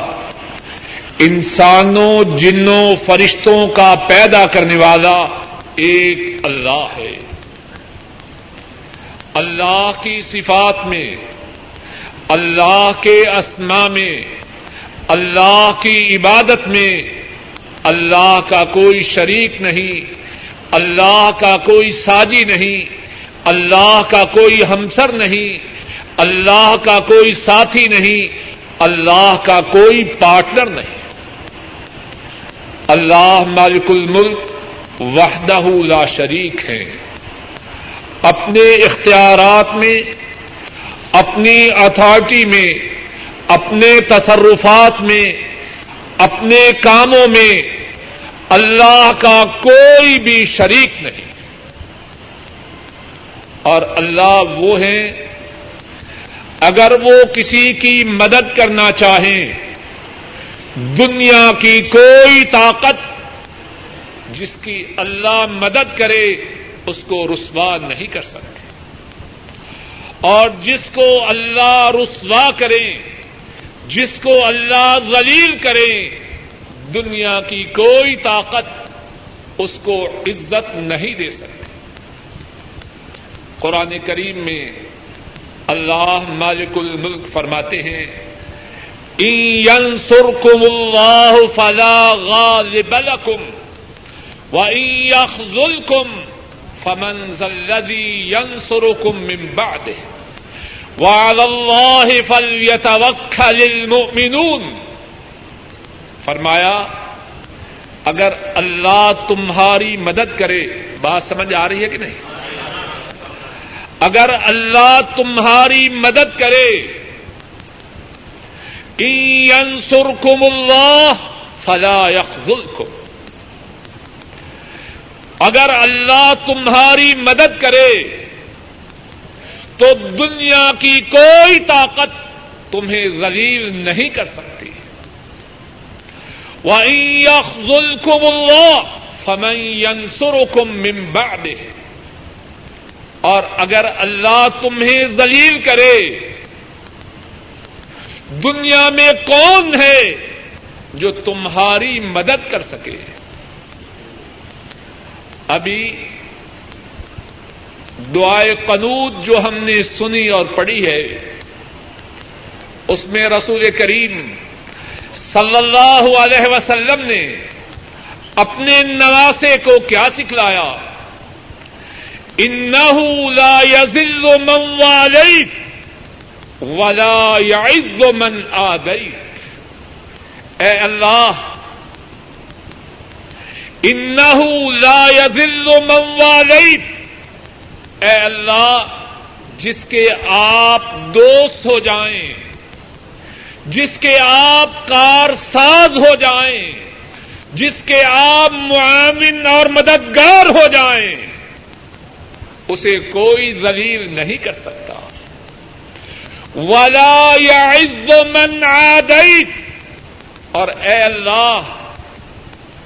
انسانوں، جنوں، فرشتوں کا پیدا کرنے والا ایک اللہ ہے۔ اللہ کی صفات میں اللہ کے اسما میں، اللہ کی عبادت میں، اللہ کا کوئی شریک نہیں، اللہ کا کوئی ساجی نہیں، اللہ کا کوئی ہمسر نہیں، اللہ کا کوئی ساتھی نہیں، اللہ کا کوئی پارٹنر نہیں۔ اللہ مالک الملک وحدہ لا شریک ہے۔ اپنے اختیارات میں اپنی اتھارٹی میں، اپنے تصرفات میں، اپنے کاموں میں اللہ کا کوئی بھی شریک نہیں۔ اور اللہ وہ ہیں، اگر وہ کسی کی مدد کرنا چاہیں، دنیا کی کوئی طاقت جس کی اللہ مدد کرے، اس کو رسوا نہیں کر سکتے اور جس کو اللہ رسوا کرے جس کو اللہ ذلیل کرے دنیا کی کوئی طاقت اس کو عزت نہیں دے سکتی۔ قرآن کریم میں اللہ مالک الملک فرماتے ہیں سرکم اللہ فلا غالب لکم و کم فمن الذي ينصركم من بعده وعلى الله فليتوكل المؤمنون. فرمایا، اگر اللہ تمہاری مدد کرے، بات سمجھ آ رہی ہے کہ نہیں؟ اگر اللہ تمہاری مدد کرے ينصركم اللہ فلا يخذلكم اگر اللہ تمہاری مدد کرے تو دنیا کی کوئی طاقت تمہیں ذلیل نہیں کر سکتی۔ وَإِن اللہ فَمَن يَنصُرُكُم مِّن بَعْدِهِ۔ اور اگر اللہ تمہیں ذلیل کرے، دنیا میں کون ہے جو تمہاری مدد کر سکے؟ ابھی دعائے قنوت جو ہم نے سنی اور پڑھی ہے، اس میں رسول کریم صلی اللہ علیہ وسلم نے اپنے نواسے کو کیا سکھلایا؟ انہو لا یزل من والیت ولا یعز من آدیت۔ اے اللہ لا يذل من واليت اے اللہ، جس کے آپ دوست ہو جائیں، جس کے آپ کار ساز ہو جائیں، جس کے آپ معامن اور مددگار ہو جائیں، اسے کوئی ذلیل نہیں کر سکتا۔ ولا یا من عادیت اور اے اللہ،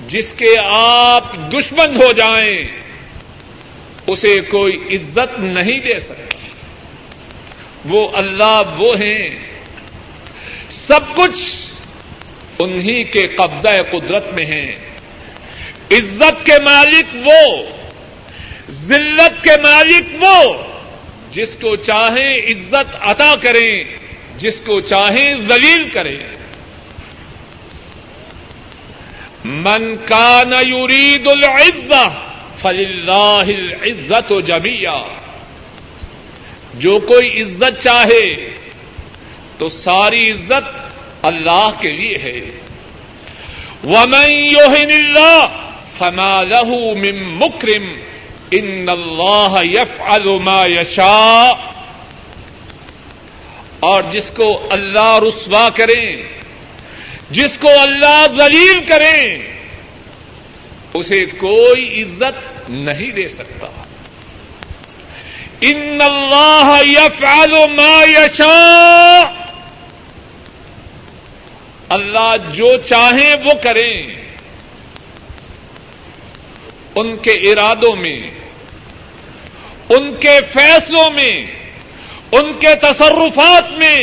جس کے آپ دشمن ہو جائیں اسے کوئی عزت نہیں دے سکتا۔ وہ اللہ وہ ہیں۔ سب کچھ انہی کے قبضہ قدرت میں ہیں۔ عزت کے مالک وہ، ذلت کے مالک وہ۔ جس کو چاہیں عزت عطا کریں، جس کو چاہیں ذلیل کریں۔ من کان یرید العزہ فللہ العزت و جمیا جو کوئی عزت چاہے تو ساری عزت اللہ کے لیے ہے۔ ومن يهن اللہ فما له من مکرم ان اللہ يفعل ما يشاء۔ اور جس کو اللہ رسوا کریں، جس کو اللہ ذلیل کریں اسے کوئی عزت نہیں دے سکتا۔ ان اللہ یفعل ما یشاء۔ اللہ جو چاہیں وہ کریں۔ ان کے ارادوں میں، ان کے فیصلوں میں، ان کے تصرفات میں،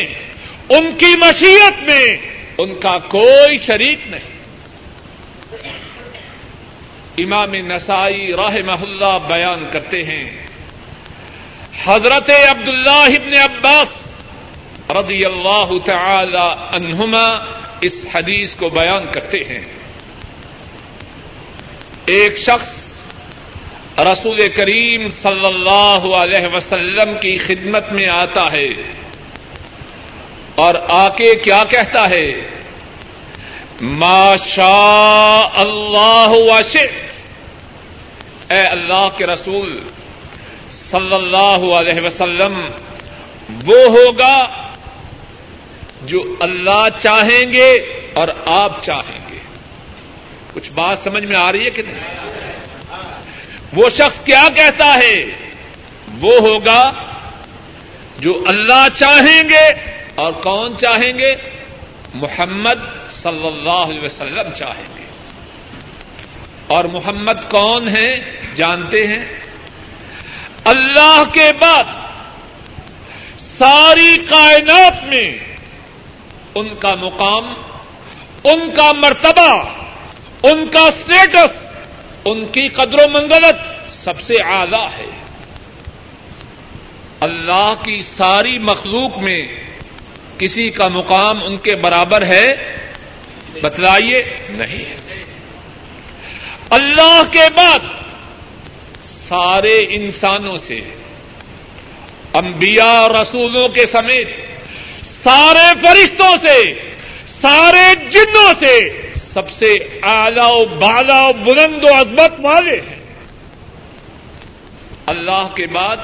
ان کی مشیت میں ان کا کوئی شریک نہیں۔ امام نسائی راہ محلہ بیان کرتے ہیں۔ حضرت عبد اللہ ابن عباس رضی اللہ تعالی عنہما اس حدیث کو بیان کرتے ہیں۔ ایک شخص رسول کریم صلی اللہ علیہ وسلم کی خدمت میں آتا ہے اور آ کے کیا کہتا ہے؟ ماشا اللہ واشت اے اللہ کے رسول صلی اللہ علیہ وسلم، وہ ہوگا جو اللہ چاہیں گے اور آپ چاہیں گے۔ کچھ بات سمجھ میں آ رہی ہے کہ نہیں؟ وہ شخص کیا کہتا ہے؟ وہ ہوگا جو اللہ چاہیں گے اور کون چاہیں گے؟ محمد صلی اللہ علیہ وسلم چاہیں گے۔ اور محمد کون ہیں؟ جانتے ہیں؟ اللہ کے بعد ساری کائنات میں ان کا مقام، ان کا مرتبہ، ان کا اسٹیٹس ان کی قدر و منزلت سب سے اعلی ہے۔ اللہ کی ساری مخلوق میں کسی کا مقام ان کے برابر ہے بتلائیے؟ نہیں اللہ کے بعد سارے انسانوں سے، انبیاء اور رسولوں کے سمیت، سارے فرشتوں سے، سارے جنوں سے سب سے اعلی و بالا و بلند و عظمت والے ہیں۔ اللہ کے بعد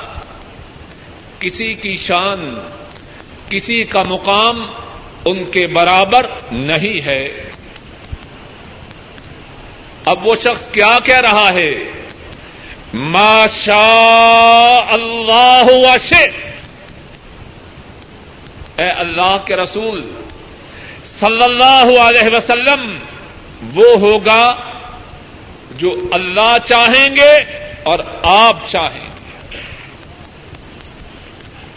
کسی کی شان، کسی کا مقام ان کے برابر نہیں ہے۔ اب وہ شخص کیا کہہ رہا ہے؟ ماشا اللہ وشے اے اللہ کے رسول، صلی اللہ علیہ وسلم، وہ ہوگا جو اللہ چاہیں گے اور آپ چاہیں گے۔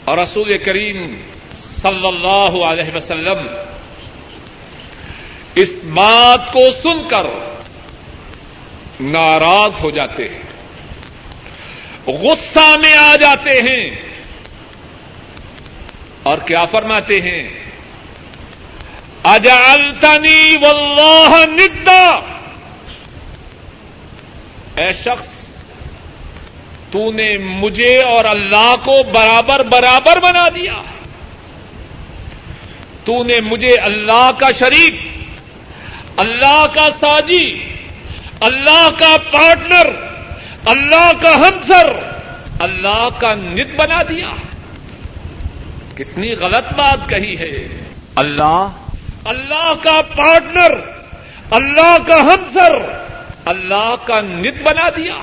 اور رسول کریم صلی اللہ علیہ وسلم، اس بات کو سن کر ناراض ہو جاتے ہیں، غصہ میں آ جاتے ہیں۔ اور کیا فرماتے ہیں؟ اجعلتنی واللہ ندا۔ اے شخص، تو نے مجھے اور اللہ کو برابر برابر بنا دیا۔ تو نے مجھے اللہ کا شریک اللہ کا ساجی اللہ کا پارٹنر اللہ کا ہمسر اللہ کا نت بنا دیا۔ کتنی غلط بات کہی ہے۔ اللہ؟ اللہ کا پارٹنر اللہ کا ہمسر اللہ کا نت بنا دیا۔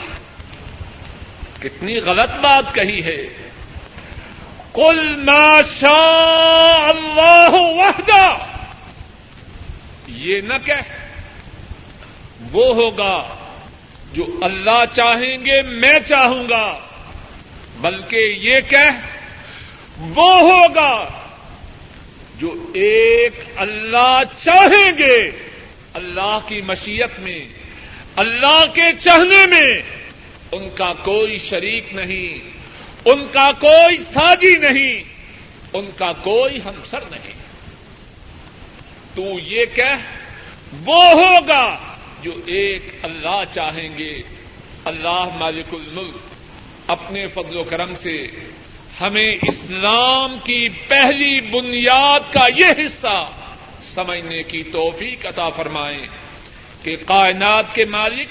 کتنی غلط بات کہی ہے۔ کل شاء اللہ وحدہ۔ یہ نہ کہ وہ ہوگا جو اللہ چاہیں گے، میں چاہوں گا۔ بلکہ یہ کہ وہ ہوگا جو ایک اللہ چاہیں گے۔ اللہ کی مشیت میں، اللہ کے چاہنے میں، ان کا کوئی شریک نہیں۔ ان کا کوئی ساجی نہیں، ان کا کوئی ہمسر نہیں۔ تو یہ کہ وہ ہوگا جو ایک اللہ چاہیں گے۔ اللہ مالک الملک اپنے فضل و کرم سے ہمیں اسلام کی پہلی بنیاد کا یہ حصہ سمجھنے کی توفیق عطا فرمائیں کہ کائنات کے مالک،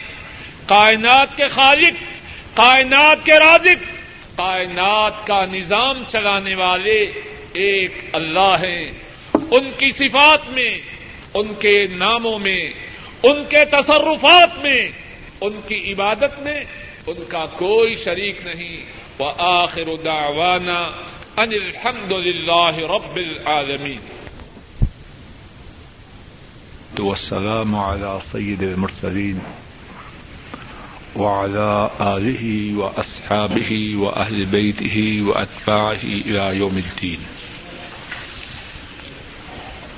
کائنات کے خالق، کائنات کے رازق کائنات کا نظام چلانے والے ایک اللہ ہیں۔ ان کی صفات میں، ان کے ناموں میں، ان کے تصرفات میں، ان کی عبادت میں ان کا کوئی شریک نہیں۔ وہ آخر دعوانا ان الحمد للہ رب العالمین۔ والسلام على سيد المرسلين وعلى آله وأصحابه وأهل بيته وأتباعه إلى يوم الدين.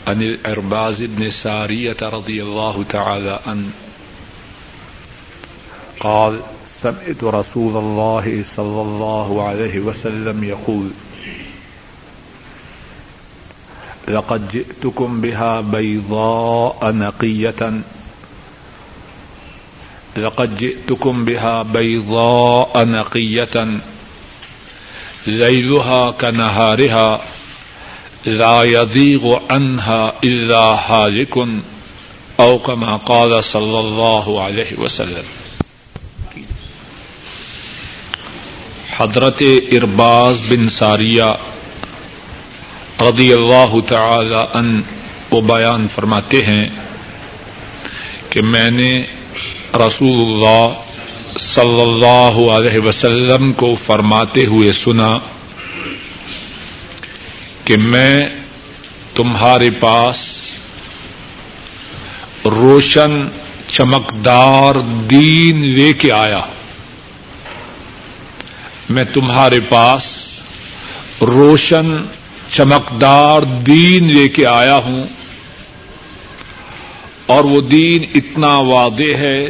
عن الأرباز بن سارية رضي الله تعالى عنه. قال سمعت رسول الله صلى الله عليه وسلم يقول لقد جئتكم بها بيضاء نقية لقد جئتكم بها بيضاء نقية، ليلها كنهارها، لا يذيغ عنها إلا هالك، أو كما قال صلى الله عليه وسلم. حضرت ارباز بن ساریہ رضی اللہ تعالی ان وہ بیان فرماتے ہیں کہ میں نے رسول اللہ صلی اللہ علیہ وسلم کو فرماتے ہوئے سنا کہ میں تمہارے پاس روشن چمکدار دین لے کے آیا میں تمہارے پاس روشن چمکدار دین لے کے آیا ہوں۔ اور وہ دین اتنا واضح ہے،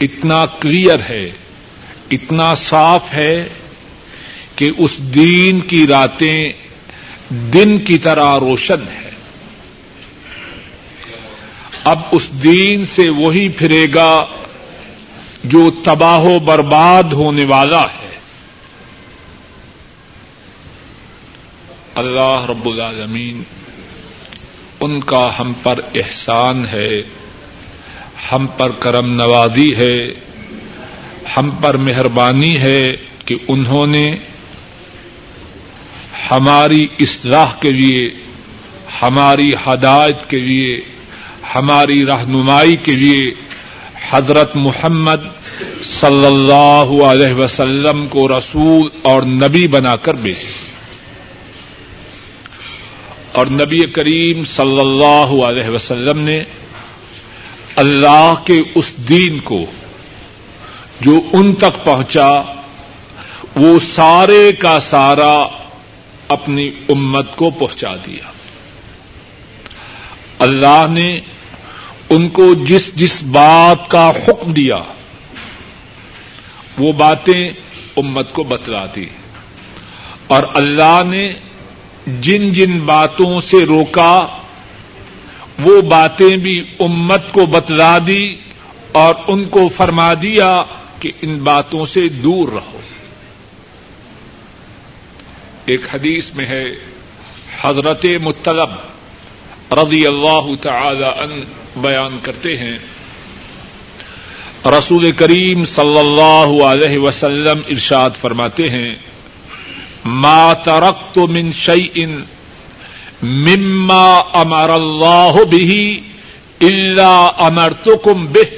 اتنا کلیئر ہے، اتنا صاف ہے کہ اس دین کی راتیں دن کی طرح روشن ہے اب اس دین سے وہی پھرے گا جو تباہ و برباد ہونے والا ہے۔ اللہ رب العالمین ان کا ہم پر احسان ہے، ہم پر کرم نوازی ہے، ہم پر مہربانی ہے کہ انہوں نے ہماری اصلاح کے لیے، ہماری ہدایت کے لیے، ہماری رہنمائی کے لیے حضرت محمد صلی اللہ علیہ وسلم کو رسول اور نبی بنا کر بھیجے۔ اور نبی کریم صلی اللہ علیہ وسلم نے اللہ کے اس دین کو جو ان تک پہنچا، وہ سارے کا سارا اپنی امت کو پہنچا دیا۔ اللہ نے ان کو جس جس بات کا حکم دیا، وہ باتیں امت کو بتلا دی۔ اور اللہ نے جن جن باتوں سے روکا، وہ باتیں بھی امت کو بتلا دی اور ان کو فرما دیا کہ ان باتوں سے دور رہو۔ ایک حدیث میں ہے، حضرت مطلب رضی اللہ تعالی ان بیان کرتے ہیں۔ رسول کریم صلی اللہ علیہ وسلم ارشاد فرماتے ہیں ما ترکت من شيء مما امر اللہ به الا امرتكم به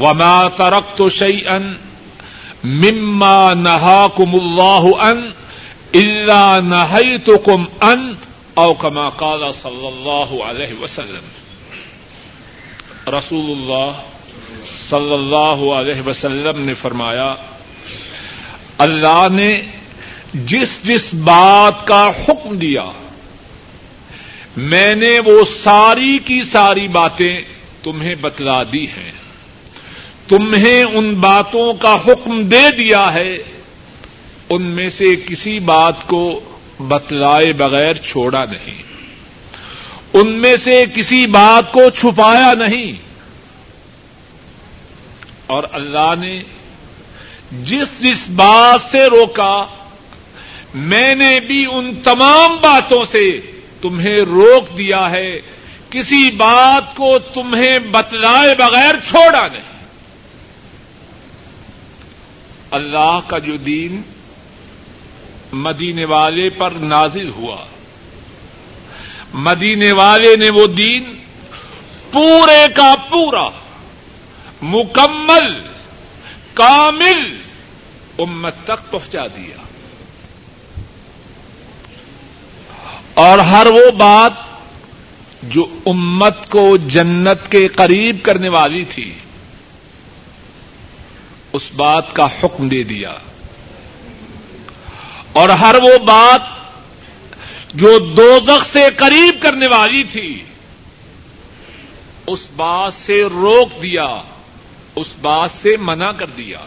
وما ترکت شيئا مما نهاكم الله ان الا نهيتكم ان او كما قال صلی اللہ علیہ وسلم رسول اللہ صلی اللہ علیہ وسلم نے فرمایا اللہ نے جس جس بات کا حکم دیا، میں نے وہ ساری کی ساری باتیں تمہیں بتلا دی ہیں۔ تمہیں ان باتوں کا حکم دے دیا ہے، ان میں سے کسی بات کو بتلائے بغیر چھوڑا نہیں۔ ان میں سے کسی بات کو چھپایا نہیں۔ اور اللہ نے جس جس بات سے روکا، میں نے بھی ان تمام باتوں سے تمہیں روک دیا ہے۔ کسی بات کو تمہیں بتلائے بغیر چھوڑا نہیں۔ اللہ کا جو دین مدینے والے پر نازل ہوا، مدینے والے نے وہ دین پورے کا پورا، مکمل، کامل امت تک پہنچا دیا۔ اور ہر وہ بات جو امت کو جنت کے قریب کرنے والی تھی، اس بات کا حکم دے دیا۔ اور ہر وہ بات جو دو سے قریب کرنے والی تھی، اس بات سے روک دیا، اس بات سے منع کر دیا۔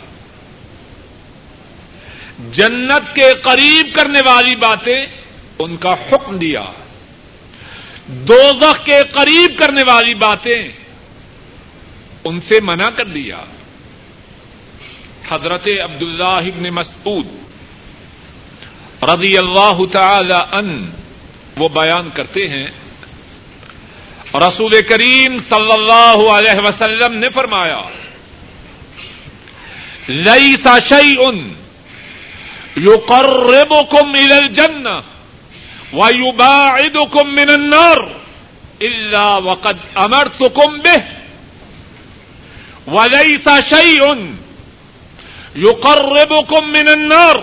جنت کے قریب کرنے والی باتیں ان کا حکم دیا۔ دو کے قریب کرنے والی باتیں ان سے منع کر دیا۔ حضرت عبد اللہ ابن مسعود رضی اللہ تعالی ان وہ بیان کرتے ہیں۔ رسول کریم صلی اللہ علیہ وسلم نے فرمایا لئی سا شعی ان یو قرب کم الجن و یو با من النار اللہ وقد امر تکم بے ولی سا شعی ان یو کر ریبو کم منر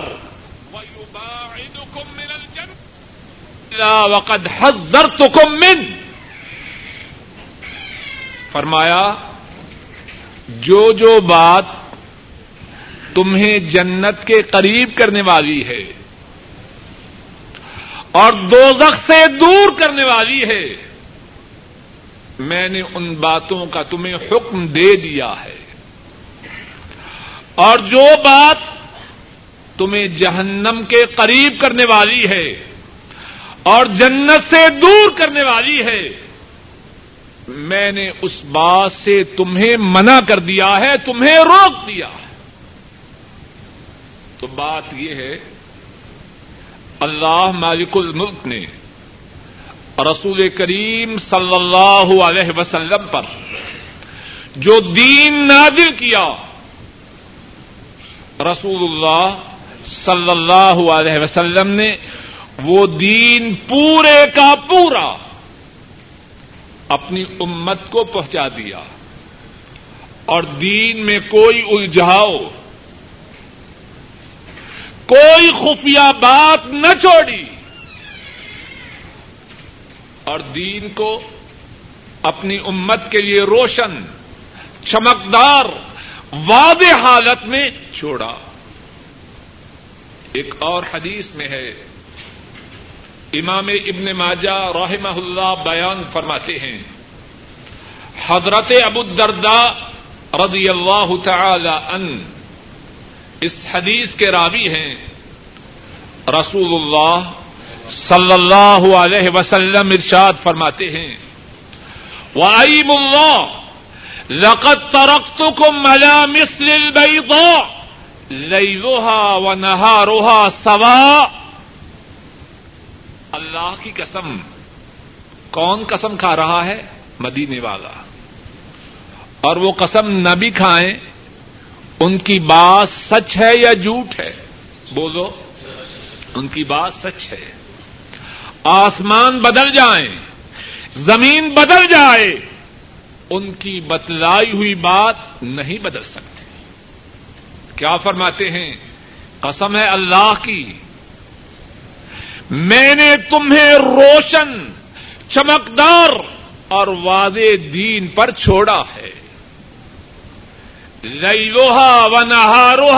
وقد حضر تکم من فرمایا، جو جو بات تمہیں جنت کے قریب کرنے والی ہے اور دوزخ سے دور کرنے والی ہے میں نے ان باتوں کا تمہیں حکم دے دیا ہے اور جو بات تمہیں جہنم کے قریب کرنے والی ہے اور جنت سے دور کرنے والی ہے، میں نے اس بات سے تمہیں منع کر دیا ہے، تمہیں روک دیا ہے۔ تو بات یہ ہے، اللہ مالک الملک نے رسول کریم صلی اللہ علیہ وسلم پر جو دین نازل کیا، رسول اللہ صلی اللہ علیہ وسلم نے وہ دین پورے کا پورا اپنی امت کو پہنچا دیا۔ اور دین میں کوئی الجھاؤ کوئی خفیہ بات نہ چھوڑی۔ اور دین کو اپنی امت کے لیے روشن، چمکدار، واضح حالت میں چھوڑا۔ ایک اور حدیث میں ہے۔ امام ابن ماجہ رحمہ اللہ بیان فرماتے ہیں۔ حضرت ابو الدرداء رضی اللہ تعالی ان اس حدیث کے راوی ہیں رسول اللہ صلی اللہ علیہ وسلم ارشاد فرماتے ہیں وعیم اللہ لقد ترقتكم على مثل البيضاء ليلها ونهارها سواء۔ اللہ کی قسم، کون قسم کھا رہا ہے؟ مدینے والا۔ اور وہ قسم نہ بھی کھائیں ان کی بات سچ ہے یا جھوٹ ہے؟ بولو۔ ان کی بات سچ ہے۔ آسمان بدل جائیں، زمین بدل جائے، ان کی بتلائی ہوئی بات نہیں بدل سکتی۔ کیا فرماتے ہیں؟ قسم ہے اللہ کی۔ میں نے تمہیں روشن، چمکدار اور واضح دین پر چھوڑا ہے۔ لوہا و نہاروہ